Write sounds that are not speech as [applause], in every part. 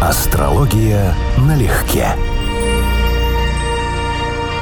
Астрология налегке.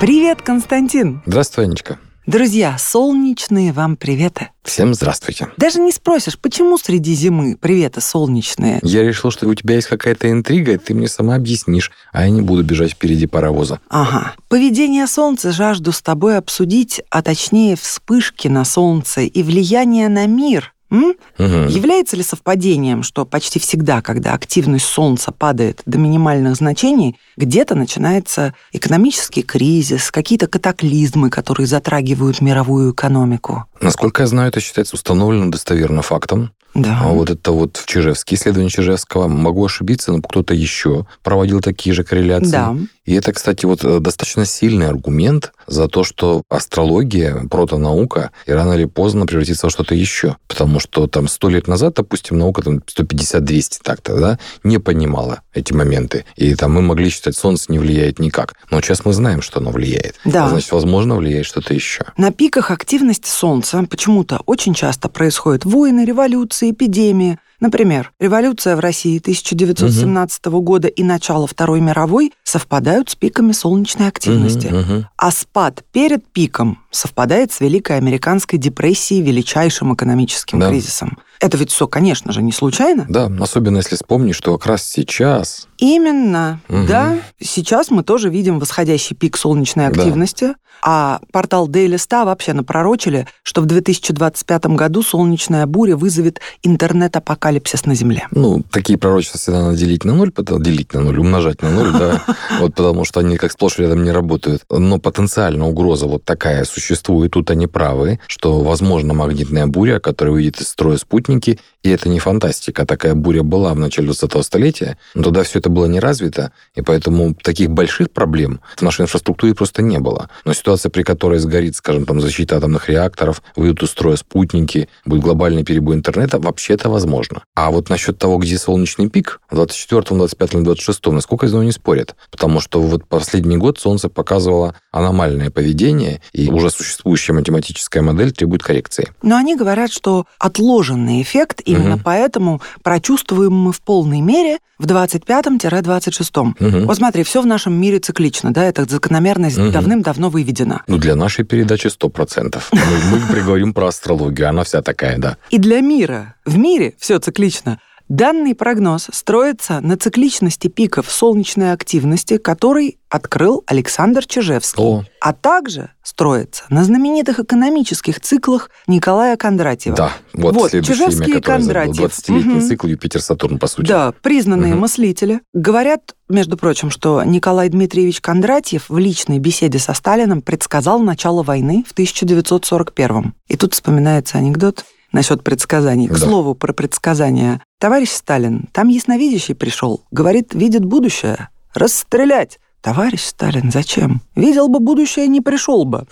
Привет, Константин! Здравствуй, Анечка. Друзья, солнечные вам приветы. Всем здравствуйте. Даже не спросишь, почему среди зимы приветы солнечные? Я решил, что у тебя есть какая-то интрига, и ты мне сама объяснишь, а я не буду бежать впереди паровоза. Ага. Поведение Солнца жажду с тобой обсудить, а точнее вспышки на Солнце и влияние на мир М? Угу. Является ли совпадением, что почти всегда, когда активность Солнца падает до минимальных значений, где-то начинается экономический кризис, какие-то катаклизмы, которые затрагивают мировую экономику? Насколько я знаю, это считается установленным достоверно фактом. Да. А вот это вот в Чижевске, исследование Чижевского, могу ошибиться, но кто-то еще проводил такие же корреляции. Да. И это, кстати, вот э, достаточно сильный аргумент за то, что астрология, протонаука, и рано или поздно превратится во что-то еще. Потому что там сто лет назад, допустим, наука там 150-200 так-то, да, не понимала эти моменты. И там мы могли считать, Солнце не влияет никак. Но сейчас мы знаем, что оно влияет. Да. Значит, возможно, влияет что-то еще. На пиках активности Солнца почему-то очень часто происходят войны, революции, эпидемии. Например, революция в России 1917 года и начало Второй мировой совпадают с пиками солнечной активности. Мгм, мгм. А спад перед пиком совпадает с Великой Американской депрессией, величайшим экономическим Да. кризисом. Это ведь все, конечно же, не случайно. Да, особенно если вспомнить, что как раз сейчас Именно, Мгм. да. Сейчас мы тоже видим восходящий пик солнечной Да. активности, а портал Daily Star вообще напророчили, что в 2025 году солнечная буря вызовет интернет-апокалипсис на Земле. Ну, такие пророчества всегда надо делить на ноль, делить на ноль, умножать на ноль, да, [laughs] вот потому что они как сплошь рядом не работают. Но потенциально угроза вот такая существует, тут они правы, что возможно магнитная буря, которая выйдет из строя спутники, и это не фантастика. Такая буря была в начале 20-го столетия, но тогда все это было не развито, и поэтому таких больших проблем в нашей инфраструктуре просто не было. Но ситуация, при которой сгорит, скажем, там защита атомных реакторов, выйдут из строя спутники, будет глобальный перебой интернета, вообще-то возможно. А вот насчет того, где солнечный пик, в 24-м, 25-м, 26-м, насколько я знаю, не спорят. Потому что вот последний год Солнце показывало аномальное поведение, и уже существующая математическая модель требует коррекции. Но они говорят, что отложенный эффект, именно Мгм. поэтому прочувствуем мы в полной мере в 25-26. Мгм. Вот смотри, все в нашем мире циклично, да, эта закономерность давным-давно выведена. Ну, для нашей передачи 100%. Мы, мы [laughs] приговорим про астрологию, она вся такая, да. И для мира, в мире все циклично. Данный прогноз строится на цикличности пиков солнечной активности, который открыл Александр Чижевский, О. а также строится на знаменитых экономических циклах Николая Кондратьева. Да, вот, Вот, Чижевский имя, и. Кондратьев. 20-летний Мгм. цикл Юпитер-Сатурн, по сути. Да, признанные Мгм. мыслители. Говорят, между прочим, что Николай Дмитриевич Кондратьев в личной беседе со Сталином предсказал начало войны в 1941 И тут вспоминается анекдот насчет предсказаний. К Да. слову, про предсказания. Товарищ Сталин, там ясновидящий пришел. Говорит, видит будущее. Расстрелять. Товарищ Сталин, зачем? Видел бы будущее, не пришел бы.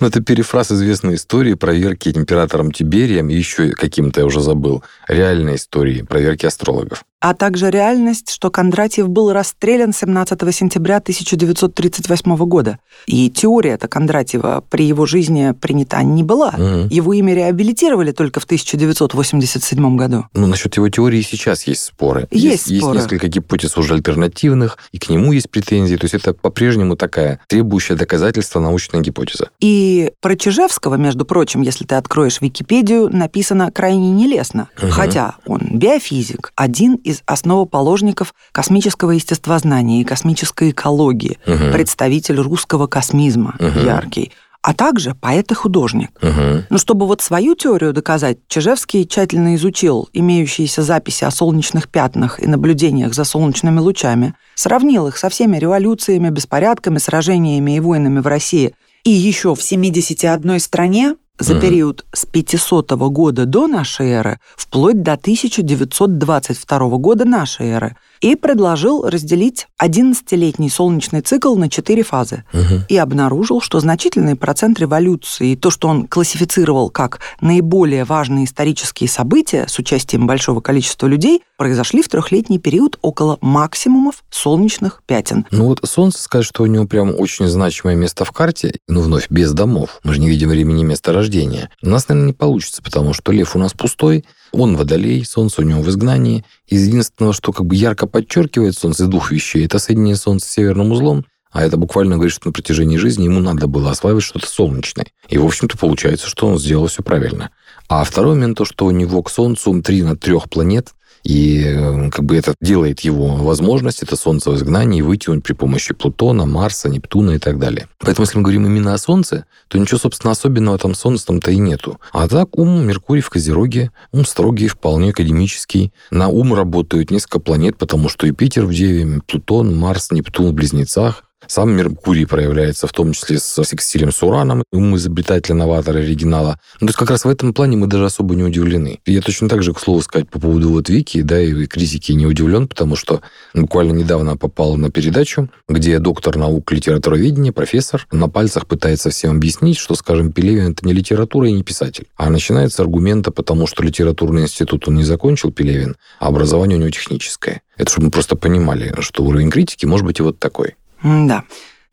Ну, это перефраз известной истории проверки императором Тиберием и еще каким-то, я уже забыл, реальной истории проверки астрологов. А также реальность, что Кондратьев был расстрелян 17 сентября 1938 года. И теория эта Кондратьева при его жизни принята не была. Мгм. Его имя реабилитировали только в 1987 году. Ну, насчет его теории сейчас есть споры. Есть есть, споры. несколько гипотез уже альтернативных, и к нему есть претензии. То есть это по-прежнему такая требующая доказательства научная гипотеза. И про Чижевского, между прочим, если ты откроешь Википедию, написано крайне нелестно. Мгм. Хотя он биофизик, один из основоположников космического естествознания и космической экологии, Мгм. представитель русского космизма Мгм. яркий, а также поэт и художник. Мгм. Но чтобы вот свою теорию доказать, Чижевский тщательно изучил имеющиеся записи о солнечных пятнах и наблюдениях за солнечными лучами, сравнил их со всеми революциями, беспорядками, сражениями и войнами в России. И еще в 71 стране за Мгм. период с 500 года до нашей эры вплоть до 1922 года нашей эры и предложил разделить 11-летний солнечный цикл на четыре фазы. Мгм. И обнаружил, что значительный процент революции, то, что он классифицировал как наиболее важные исторические события с участием большого количества людей, произошли в трехлетний период около максимумов солнечных пятен. Ну вот Солнце сказать, что у него прям очень значимое место в карте, ну вновь без домов. Мы же не видим времени места рождения. У нас, наверное, не получится, потому что Лев у нас пустой, Он водолей, Солнце у него в изгнании. Из единственного, что как бы ярко подчеркивает Солнце из двух вещей, это соединение Солнца с северным узлом, а это буквально говорит, что на протяжении жизни ему надо было осваивать что-то солнечное. И, в общем-то, получается, что он сделал все правильно. А второй момент, то, что у него к Солнцу три на трех планет, и э, как бы это делает его возможность, это Солнце в изгнании, вытянуть при помощи Плутона, Марса, Нептуна и так далее. Поэтому, если мы говорим именно о Солнце, то ничего, собственно, особенного там Солнце там-то и нету. А так ум Меркурий в Козероге, ум строгий, вполне академический. На ум работают несколько планет, потому что Юпитер в Деве, Плутон, Марс, Нептун в Близнецах, сам Меркурий проявляется в том числе с секстилем с Ураном, ум изобретателя, новатора, оригинала. Ну, то есть как раз в этом плане мы даже особо не удивлены. Я точно так же, к слову сказать, по поводу вот Вики, да, и критики не удивлен, потому что буквально недавно попал на передачу, где доктор наук литературоведения, профессор, на пальцах пытается всем объяснить, что, скажем, Пелевин – это не литература и не писатель. А начинается аргумента, потому что литературный институт он не закончил, Пелевин, а образование у него техническое. Это чтобы мы просто понимали, что уровень критики может быть и вот такой. Да.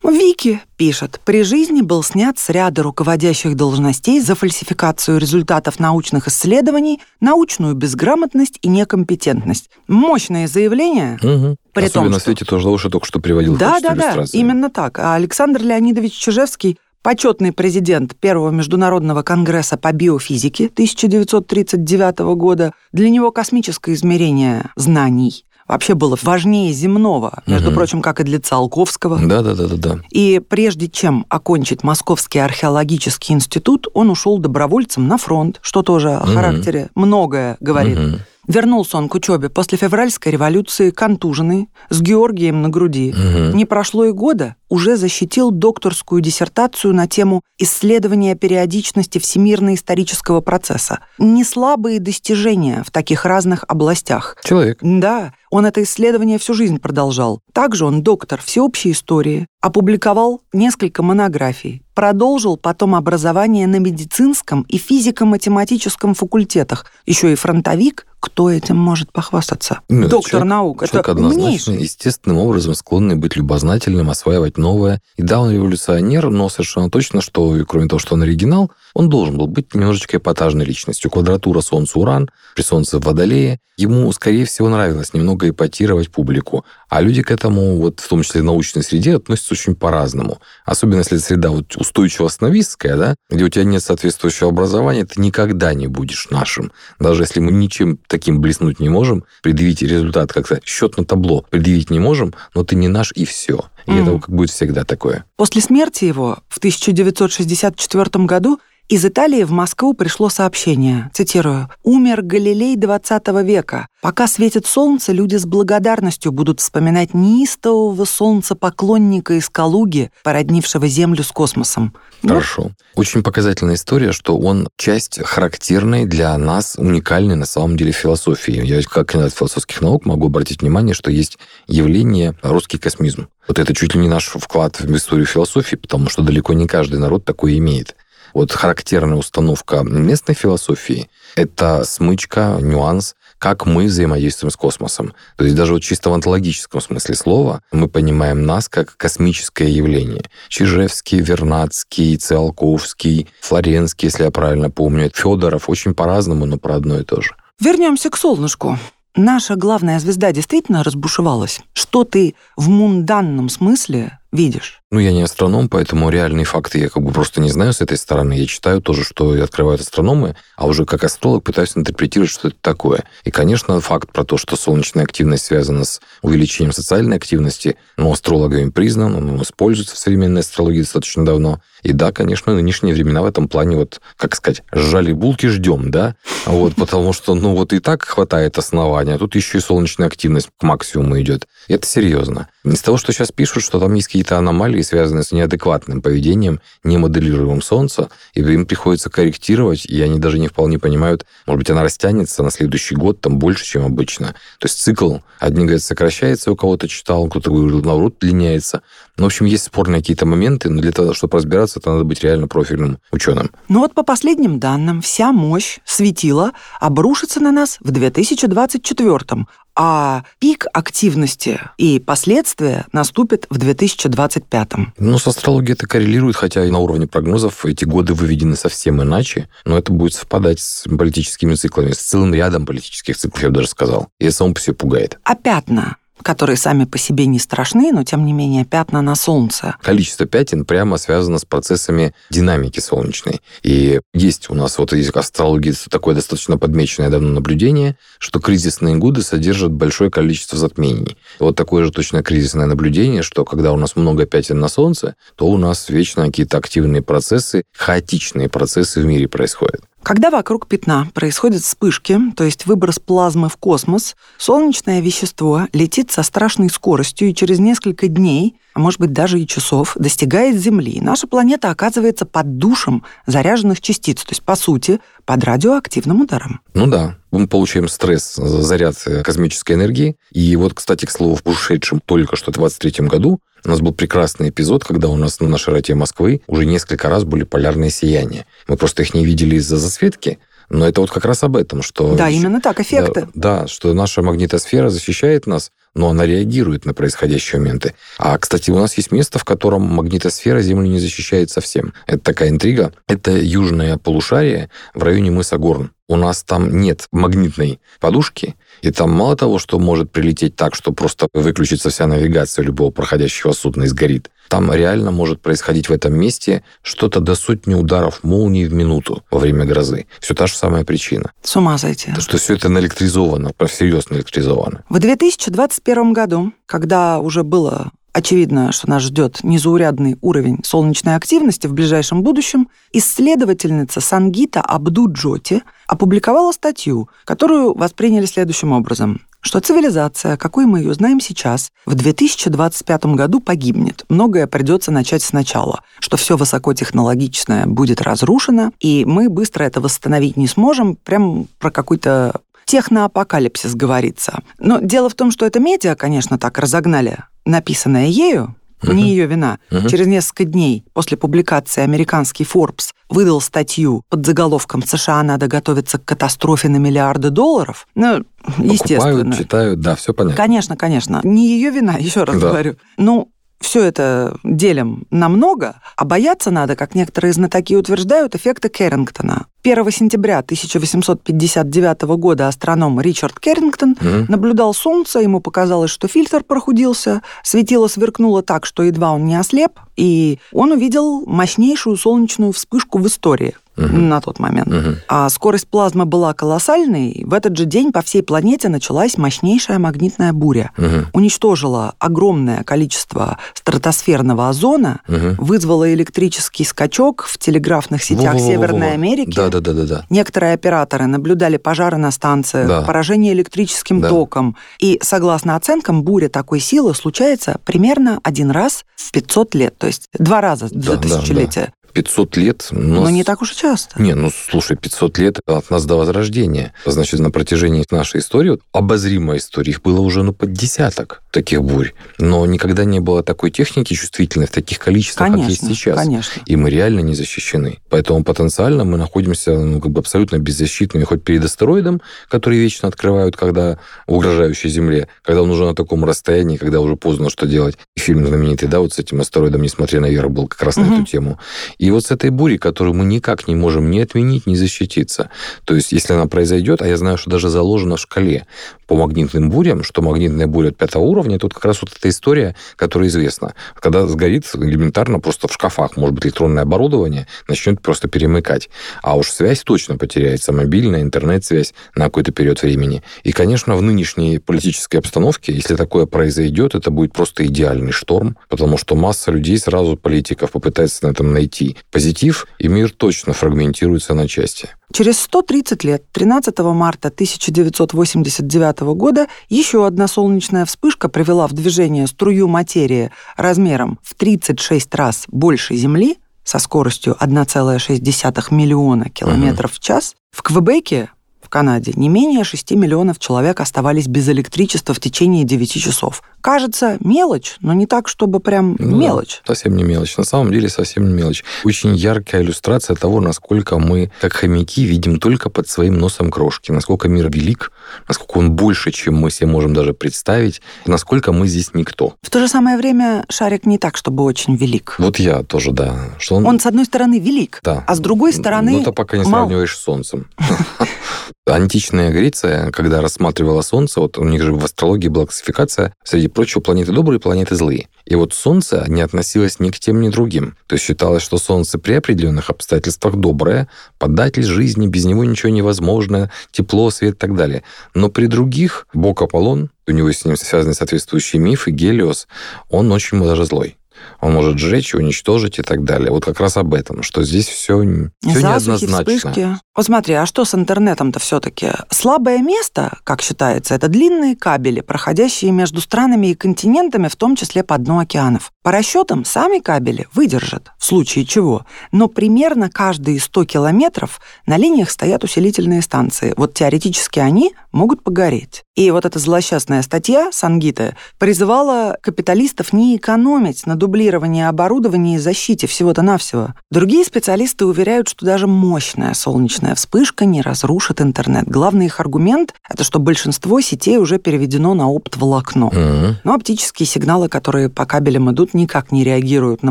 Вики пишет, при жизни был снят с ряда руководящих должностей за фальсификацию результатов научных исследований, научную безграмотность и некомпетентность. Мощное заявление. Угу. При Особенно том, что... Свете тоже уже только что приводил Да, да, да, именно так. А Александр Леонидович Чижевский почетный президент Первого международного конгресса по биофизике 1939 года. Для него космическое измерение знаний вообще было важнее земного, между угу. прочим, как и для Циолковского. Да, да, да, да, да. И прежде чем окончить Московский археологический институт, он ушел добровольцем на фронт, что тоже о характере многое говорит. Угу. Вернулся он к учебе после февральской революции, контуженный, с Георгием на груди. Угу. Не прошло и года, уже защитил докторскую диссертацию на тему исследования периодичности всемирно-исторического процесса. Не слабые достижения в таких разных областях. Человек. Да, он это исследование всю жизнь продолжал. Также он доктор всеобщей истории, опубликовал несколько монографий, продолжил потом образование на медицинском и физико-математическом факультетах, еще и фронтовик, кто этим может похвастаться? Нет, Доктор человек, наук. Человек это однозначно, умнейший. естественным образом склонный быть любознательным, осваивать новое. И да, он революционер, но совершенно точно, что кроме того, что он оригинал, он должен был быть немножечко эпатажной личностью. Квадратура Солнца-Уран, при Солнце Водолее. Ему, скорее всего, нравилось немного эпатировать публику. А люди к этому, вот в том числе в научной среде, относятся очень по-разному. Особенно если среда вот устойчиво основистская, да, где у тебя нет соответствующего образования, ты никогда не будешь нашим. Даже если мы ничем таким блеснуть не можем, предъявить результат как-то, счет на табло предъявить не можем, но ты не наш и все. И mm. это как будет всегда такое. После смерти его в 1964 году из Италии в Москву пришло сообщение, цитирую, «Умер Галилей XX века. Пока светит солнце, люди с благодарностью будут вспоминать неистового солнцепоклонника из Калуги, породнившего Землю с космосом». Ну, Хорошо. Очень показательная история, что он часть характерной для нас, уникальной на самом деле философии. Я как кандидат философских наук могу обратить внимание, что есть явление русский космизм. Вот это чуть ли не наш вклад в историю философии, потому что далеко не каждый народ такой имеет. Вот характерная установка местной философии — это смычка, нюанс, как мы взаимодействуем с космосом. То есть даже вот чисто в онтологическом смысле слова мы понимаем нас как космическое явление. Чижевский, Вернадский, Циолковский, Флоренский, если я правильно помню, Федоров, очень по-разному, но про одно и то же. Вернемся к солнышку. Наша главная звезда действительно разбушевалась? Что ты в мунданном смысле видишь? Ну, я не астроном, поэтому реальные факты я как бы просто не знаю с этой стороны. Я читаю тоже, что открывают астрономы, а уже как астролог пытаюсь интерпретировать, что это такое. И, конечно, факт про то, что солнечная активность связана с увеличением социальной активности, ну, астрологами признан, он используется в современной астрологии достаточно давно. И да, конечно, нынешние времена в этом плане, вот, как сказать, сжали булки, ждем, да? Вот, потому что, ну, вот и так хватает основания, а тут еще и солнечная активность к максимуму идет. И это серьезно. Из того, что сейчас пишут, что там есть какие-то аномалии, связанные с неадекватным поведением, немоделируемым Солнца, и им приходится корректировать, и они даже не вполне понимают, может быть, она растянется на следующий год там больше, чем обычно. То есть цикл, одни говорят, сокращается, у кого-то читал, кто-то говорит, наоборот, длиняется. Ну, в общем, есть спорные какие-то моменты, но для того, чтобы разбираться, это надо быть реально профильным ученым. Ну вот по последним данным, вся мощь светила обрушится на нас в 2024 а пик активности и последствия наступят в 2025. Ну, с астрологией это коррелирует, хотя и на уровне прогнозов эти годы выведены совсем иначе, но это будет совпадать с политическими циклами, с целым рядом политических циклов, я бы даже сказал. И это само по себе пугает. А пятна? Которые сами по себе не страшны, но тем не менее пятна на Солнце. Количество пятен прямо связано с процессами динамики солнечной. И есть у нас вот из астрологии такое достаточно подмеченное давно наблюдение, что кризисные годы содержат большое количество затмений. Вот такое же точно кризисное наблюдение, что когда у нас много пятен на Солнце, то у нас вечно какие-то активные процессы, хаотичные процессы в мире происходят. Когда вокруг пятна происходят вспышки, то есть выброс плазмы в космос, солнечное вещество летит со страшной скоростью и через несколько дней, а может быть даже и часов, достигает Земли. наша планета оказывается под душем заряженных частиц, то есть, по сути, под радиоактивным ударом. Ну да, мы получаем стресс, заряд космической энергии. И вот, кстати, к слову, в ушедшем только что в 23 году у нас был прекрасный эпизод, когда у нас на широте Москвы уже несколько раз были полярные сияния. Мы просто их не видели из-за засветки, но это вот как раз об этом, что... Да, именно так, эффекты. Да, да, что наша магнитосфера защищает нас, но она реагирует на происходящие моменты. А, кстати, у нас есть место, в котором магнитосфера Землю не защищает совсем. Это такая интрига. Это южное полушарие в районе мыса Горн. У нас там нет магнитной подушки, и там мало того, что может прилететь так, что просто выключится вся навигация любого проходящего судна и сгорит. Там реально может происходить в этом месте что-то до сотни ударов молнии в минуту во время грозы. Все та же самая причина. С ума сойти. То, что все это наэлектризовано, всерьез наэлектризовано. В 2021 году, когда уже было очевидно, что нас ждет незаурядный уровень солнечной активности в ближайшем будущем, исследовательница Сангита Абду-Джоти опубликовала статью, которую восприняли следующим образом что цивилизация, какой мы ее знаем сейчас, в 2025 году погибнет. Многое придется начать сначала, что все высокотехнологичное будет разрушено, и мы быстро это восстановить не сможем. Прям про какой-то техноапокалипсис говорится. Но дело в том, что это медиа, конечно, так разогнали написанное ею, uh-huh. не ее вина. Uh-huh. Через несколько дней после публикации американский Forbes выдал статью под заголовком «США надо готовиться к катастрофе на миллиарды долларов». Ну, естественно. Покупают, читают, да, все понятно. Конечно, конечно. Не ее вина, [laughs] еще раз да. говорю. Ну, все это делим на много, а бояться надо, как некоторые знатоки утверждают, эффекта Керрингтона. 1 сентября 1859 года астроном Ричард Керрингтон mm-hmm. наблюдал Солнце, ему показалось, что фильтр прохудился, светило сверкнуло так, что едва он не ослеп, и он увидел мощнейшую солнечную вспышку в истории угу. на тот момент. Угу. А скорость плазмы была колоссальной. В этот же день по всей планете началась мощнейшая магнитная буря. Угу. Уничтожила огромное количество стратосферного озона, угу. вызвала электрический скачок в телеграфных сетях Во-во-во-во. Северной Америки. Да, да, да, да, да. Некоторые операторы наблюдали пожары на станциях, да. поражение электрическим да. током. И, согласно оценкам, буря такой силы случается примерно один раз в 500 лет, то есть два раза за да, тысячелетие. Да, да. 500 лет... Но нас... не так уж и часто. Не, ну, слушай, 500 лет от нас до Возрождения. Значит, на протяжении нашей истории, обозримой истории, их было уже, ну, под десяток таких бурь. Но никогда не было такой техники чувствительной в таких количествах, конечно, как есть сейчас. Конечно. И мы реально не защищены. Поэтому потенциально мы находимся ну, как бы абсолютно беззащитными хоть перед астероидом, который вечно открывают, когда угрожающей Земле, когда он уже на таком расстоянии, когда уже поздно что делать. И фильм знаменитый, да, вот с этим астероидом «Несмотря наверх» был как раз угу. на эту тему. И вот с этой бурей, которую мы никак не можем ни отменить, ни защититься. То есть, если она произойдет, а я знаю, что даже заложено в шкале по магнитным бурям, что магнитная буря от пятого уровня, тут как раз вот эта история, которая известна. Когда сгорит элементарно просто в шкафах, может быть, электронное оборудование, начнет просто перемыкать. А уж связь точно потеряется, мобильная, интернет-связь на какой-то период времени. И, конечно, в нынешней политической обстановке, если такое произойдет, это будет просто идеальный шторм, потому что масса людей сразу, политиков, попытается на этом найти позитив, и мир точно фрагментируется на части. Через 130 лет, 13 марта 1989 года, еще одна солнечная вспышка привела в движение струю материи размером в 36 раз больше Земли со скоростью 1,6 миллиона километров угу. в час. В Квебеке Канаде не менее 6 миллионов человек оставались без электричества в течение 9 часов. Кажется, мелочь, но не так, чтобы прям ну, мелочь. Да, совсем не мелочь. На самом деле совсем не мелочь. Очень яркая иллюстрация того, насколько мы, как хомяки, видим только под своим носом крошки, насколько мир велик, насколько он больше, чем мы себе можем даже представить, насколько мы здесь никто. В то же самое время шарик не так, чтобы очень велик. Вот я тоже, да. Что он... он, с одной стороны, велик, да. а с другой стороны... Ну, это пока не мал... сравниваешь с Солнцем. [laughs] Античная Греция, когда рассматривала Солнце, вот у них же в астрологии была классификация, среди прочего, планеты добрые, планеты злые. И вот Солнце не относилось ни к тем, ни к другим. То есть считалось, что Солнце при определенных обстоятельствах доброе, податель жизни, без него ничего невозможно, тепло, свет и так далее. Но при других, бог Аполлон, у него с ним связаны соответствующие мифы, Гелиос, он очень даже злой он может сжечь, уничтожить и так далее. Вот как раз об этом, что здесь все, все Засухи, неоднозначно. Вспышки. Вот смотри, а что с интернетом-то все-таки? Слабое место, как считается, это длинные кабели, проходящие между странами и континентами, в том числе по дну океанов. По расчетам, сами кабели выдержат, в случае чего. Но примерно каждые 100 километров на линиях стоят усилительные станции. Вот теоретически они могут погореть. И вот эта злосчастная статья Сангита призывала капиталистов не экономить на дублировании оборудования и защите всего-то навсего. Другие специалисты уверяют, что даже мощная солнечная вспышка не разрушит интернет. Главный их аргумент — это что большинство сетей уже переведено на оптоволокно. Mm-hmm. Но оптические сигналы, которые по кабелям идут, никак не реагируют на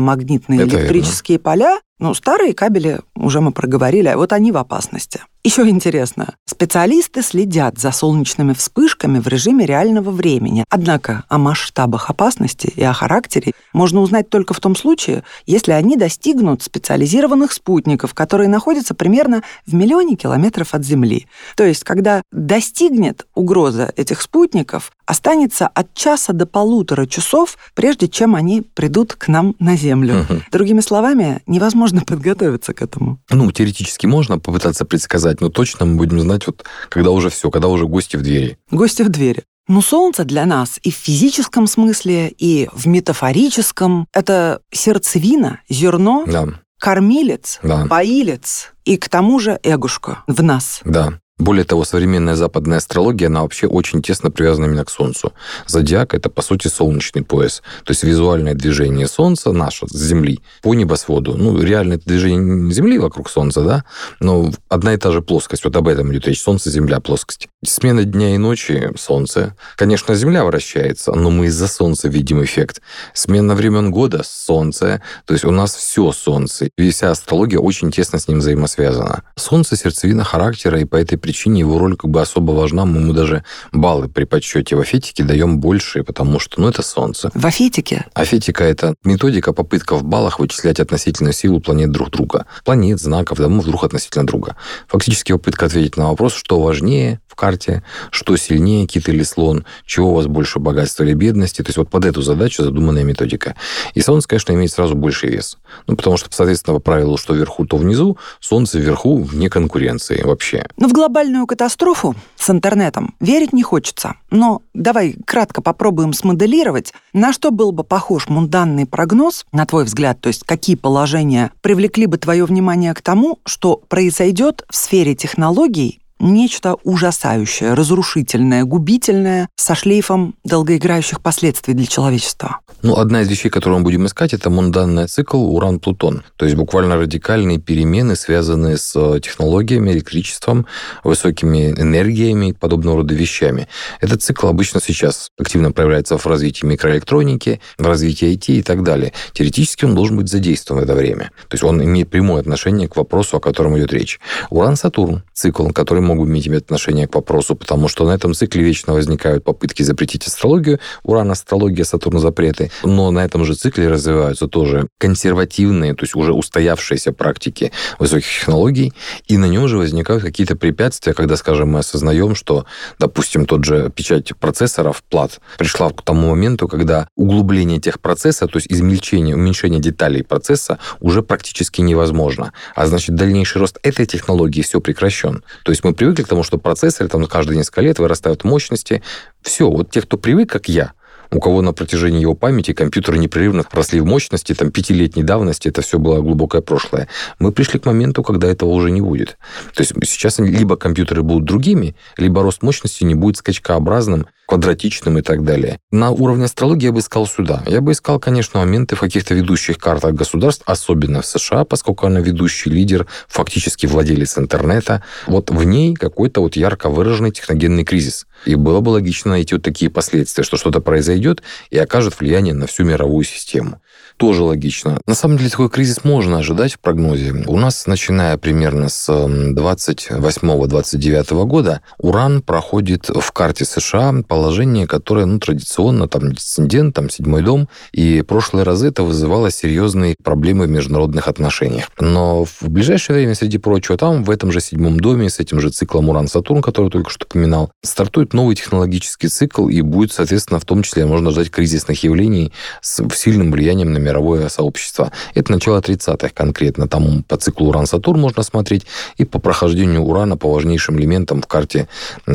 магнитные это электрические верно. поля, ну, старые кабели уже мы проговорили, а вот они в опасности. Еще интересно, специалисты следят за солнечными вспышками в режиме реального времени. Однако о масштабах опасности и о характере можно узнать только в том случае, если они достигнут специализированных спутников, которые находятся примерно в миллионе километров от Земли. То есть, когда достигнет угроза этих спутников, останется от часа до полутора часов, прежде чем они придут к нам на Землю. Угу. Другими словами, невозможно подготовиться к этому. Ну, теоретически можно попытаться предсказать, но точно мы будем знать, вот когда уже все, когда уже гости в двери. Гости в двери. Ну, солнце для нас и в физическом смысле, и в метафорическом — это сердцевина, зерно, да. кормилец, да. поилец и к тому же эгушка в нас. Да. Более того, современная западная астрология, она вообще очень тесно привязана именно к Солнцу. Зодиак — это, по сути, солнечный пояс. То есть визуальное движение Солнца наше, с Земли, по небосводу. Ну, реальное движение Земли вокруг Солнца, да, но одна и та же плоскость. Вот об этом идет речь. Солнце, Земля, плоскость. Смена дня и ночи — Солнце. Конечно, Земля вращается, но мы из-за Солнца видим эффект. Смена времен года — Солнце. То есть у нас все Солнце. И вся астрология очень тесно с ним взаимосвязана. Солнце — сердцевина характера, и по этой причине его роль как бы особо важна. Мы ему даже баллы при подсчете в афетике даем больше, потому что, ну, это Солнце. В афетике? Афетика — это методика, попытка в баллах вычислять относительную силу планет друг друга. Планет, знаков, домов друг относительно друга. Фактически попытка ответить на вопрос, что важнее карте, что сильнее, кит или слон, чего у вас больше богатства или бедности. То есть вот под эту задачу задуманная методика. И Солнце, конечно, имеет сразу больший вес. Ну, потому что, соответственно, правилу, что вверху, то внизу, Солнце вверху вне конкуренции вообще. Но в глобальную катастрофу с интернетом верить не хочется. Но давай кратко попробуем смоделировать, на что был бы похож мунданный прогноз, на твой взгляд, то есть какие положения привлекли бы твое внимание к тому, что произойдет в сфере технологий нечто ужасающее, разрушительное, губительное, со шлейфом долгоиграющих последствий для человечества. Ну, одна из вещей, которую мы будем искать, это мунданный цикл Уран-Плутон. То есть буквально радикальные перемены, связанные с э, технологиями, электричеством, высокими энергиями и подобного рода вещами. Этот цикл обычно сейчас активно проявляется в развитии микроэлектроники, в развитии IT и так далее. Теоретически он должен быть задействован в это время. То есть он имеет прямое отношение к вопросу, о котором идет речь. Уран-Сатурн – цикл, который могут иметь отношение к вопросу, потому что на этом цикле вечно возникают попытки запретить астрологию, Уран, астрология, Сатурн, запреты. Но на этом же цикле развиваются тоже консервативные, то есть уже устоявшиеся практики высоких технологий, и на нем же возникают какие-то препятствия, когда, скажем, мы осознаем, что, допустим, тот же печать процессоров, плат, пришла к тому моменту, когда углубление тех процесса, то есть измельчение, уменьшение деталей процесса уже практически невозможно. А значит, дальнейший рост этой технологии все прекращен. То есть мы привыкли к тому, что процессоры там каждые несколько лет вырастают мощности. Все, вот те, кто привык, как я, У кого на протяжении его памяти компьютеры непрерывно росли в мощности, там, пятилетней давности, это все было глубокое прошлое. Мы пришли к моменту, когда этого уже не будет. То есть сейчас либо компьютеры будут другими, либо рост мощности не будет скачкообразным, квадратичным и так далее. На уровне астрологии я бы искал сюда. Я бы искал, конечно, моменты в каких-то ведущих картах государств, особенно в США, поскольку она ведущий лидер, фактически владелец интернета. Вот в ней какой-то вот ярко выраженный техногенный кризис. И было бы логично найти вот такие последствия, что что-то произойдет и окажет влияние на всю мировую систему тоже логично. На самом деле такой кризис можно ожидать в прогнозе. У нас, начиная примерно с 28-29 года, Уран проходит в карте США положение, которое ну, традиционно, там, десцендент, там, седьмой дом, и прошлые разы это вызывало серьезные проблемы в международных отношениях. Но в ближайшее время, среди прочего, там, в этом же седьмом доме, с этим же циклом Уран-Сатурн, который только что упоминал, стартует новый технологический цикл, и будет, соответственно, в том числе можно ждать кризисных явлений с сильным влиянием на мировое сообщество. Это начало 30-х конкретно. Там по циклу Уран-Сатурн можно смотреть и по прохождению Урана по важнейшим элементам в карте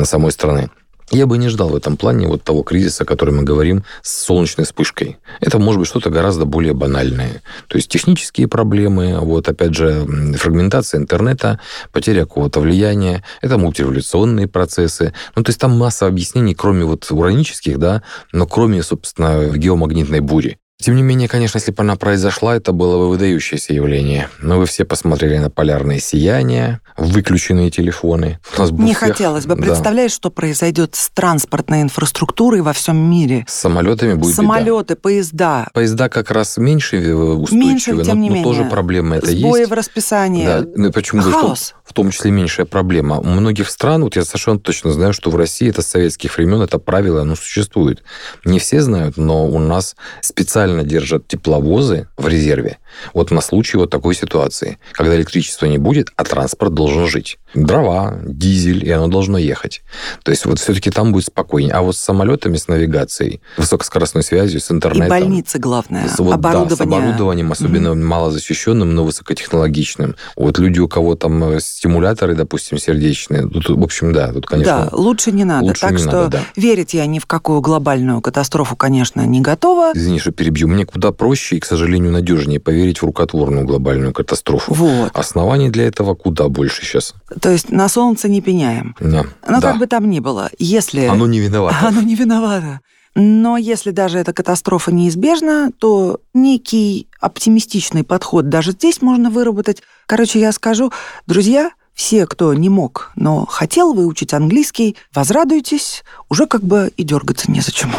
самой страны. Я бы не ждал в этом плане вот того кризиса, о котором мы говорим, с солнечной вспышкой. Это может быть что-то гораздо более банальное. То есть технические проблемы, вот опять же фрагментация интернета, потеря какого-то влияния, это мультиреволюционные процессы. Ну, то есть там масса объяснений, кроме вот уранических, да, но кроме, собственно, геомагнитной бури. Тем не менее, конечно, если бы она произошла, это было бы выдающееся явление. Но вы все посмотрели на полярные сияния, выключенные телефоны. Не всех... хотелось бы. Да. Представляешь, что произойдет с транспортной инфраструктурой во всем мире? С самолетами будет Самолеты, беда. поезда. Поезда как раз меньше устойчивы, меньше, но, тем не но менее. тоже проблема это Сбои есть. Сбои в расписании. Да. Ну, почему Хаос. В том числе меньшая проблема. У многих стран, вот я совершенно точно знаю, что в России это с советских времен, это правило, оно существует. Не все знают, но у нас специально держат тепловозы в резерве. Вот на случай вот такой ситуации, когда электричества не будет, а транспорт должен жить. Дрова, дизель, и оно должно ехать. То есть вот все-таки там будет спокойнее. А вот с самолетами, с навигацией, высокоскоростной связью, с интернетом... И больницы, главное, с, вот, оборудование. Да, с оборудованием, особенно mm-hmm. малозащищенным, но высокотехнологичным. Вот люди, у кого там э, стимуляторы, допустим, сердечные, тут, в общем, да, тут, конечно... Да, лучше не надо. Лучше так не что надо, да. верить я ни в какую глобальную катастрофу, конечно, не готова. Извини, что перебью. Мне куда проще и, к сожалению, надежнее поверить в рукотворную глобальную катастрофу. Вот. Оснований для этого куда больше сейчас. То есть на солнце не пеняем. Да. Но да. как бы там ни было, если... Оно не виновато. [laughs] Оно не виновато. Но если даже эта катастрофа неизбежна, то некий оптимистичный подход даже здесь можно выработать. Короче, я скажу, друзья, все, кто не мог, но хотел выучить английский, возрадуйтесь, уже как бы и дергаться незачем.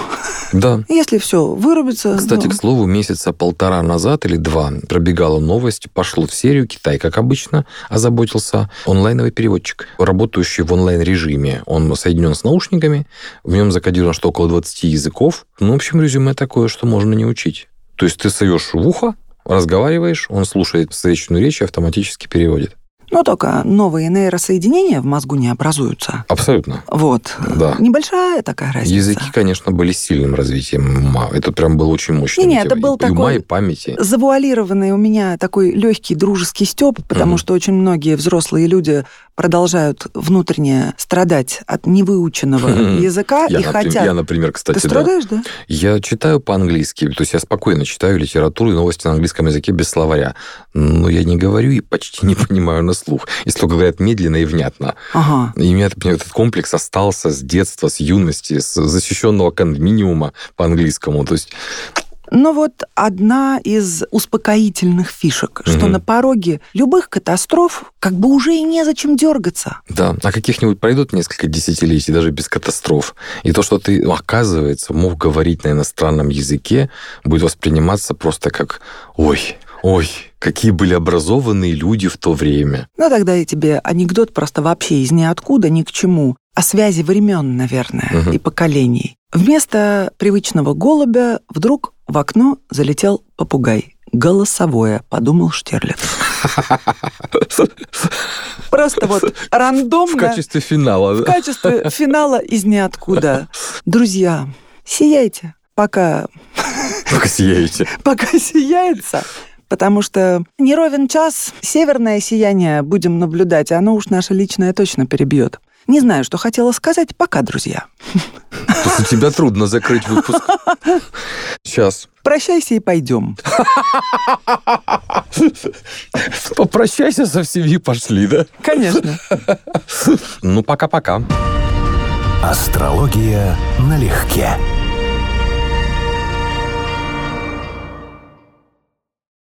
Да. [laughs] Если все вырубится... Кстати, ну... к слову, месяца полтора назад или два пробегала новость, пошло в серию, Китай, как обычно, озаботился онлайновый переводчик, работающий в онлайн-режиме. Он соединен с наушниками, в нем закодировано, что около 20 языков. Ну, в общем, резюме такое, что можно не учить. То есть ты соешь в ухо, разговариваешь, он слушает встречную речь и автоматически переводит. Но только новые нейросоединения в мозгу не образуются. Абсолютно. Вот. Да. Небольшая такая разница. Языки, конечно, были сильным развитием ума. Это прям был очень мощный. Нет, это был и такой ума, и памяти. завуалированный у меня такой легкий дружеский степ, потому угу. что очень многие взрослые люди продолжают внутренне страдать от невыученного языка я, и например, хотят... Я, например, кстати, Ты страдаешь, да? да? Я читаю по-английски, то есть я спокойно читаю литературу и новости на английском языке без словаря. Но я не говорю и почти не [laughs] понимаю на слух, если только говорят медленно и внятно. Ага. И у меня этот комплекс остался с детства, с юности, с защищенного кондоминиума по-английскому. То есть но вот одна из успокоительных фишек, угу. что на пороге любых катастроф как бы уже и незачем дергаться. Да, а каких-нибудь пройдут несколько десятилетий даже без катастроф. И то, что ты, оказывается, мог говорить на иностранном языке, будет восприниматься просто как «Ой, ой, какие были образованные люди в то время». Ну, тогда я тебе анекдот просто вообще из ниоткуда, ни к чему о связи времен, наверное, угу. и поколений. Вместо привычного голубя вдруг в окно залетел попугай. Голосовое, подумал Штирлиц. Просто вот рандомно. В качестве финала. В качестве финала из ниоткуда. Друзья, сияйте, пока... Пока сияете. Пока сияется потому что не ровен час северное сияние будем наблюдать, оно уж наше личное точно перебьет. Не знаю, что хотела сказать. Пока, друзья. После тебя трудно закрыть выпуск. Сейчас. Прощайся и пойдем. Попрощайся со всеми и пошли, да? Конечно. Ну, пока-пока. Астрология налегке.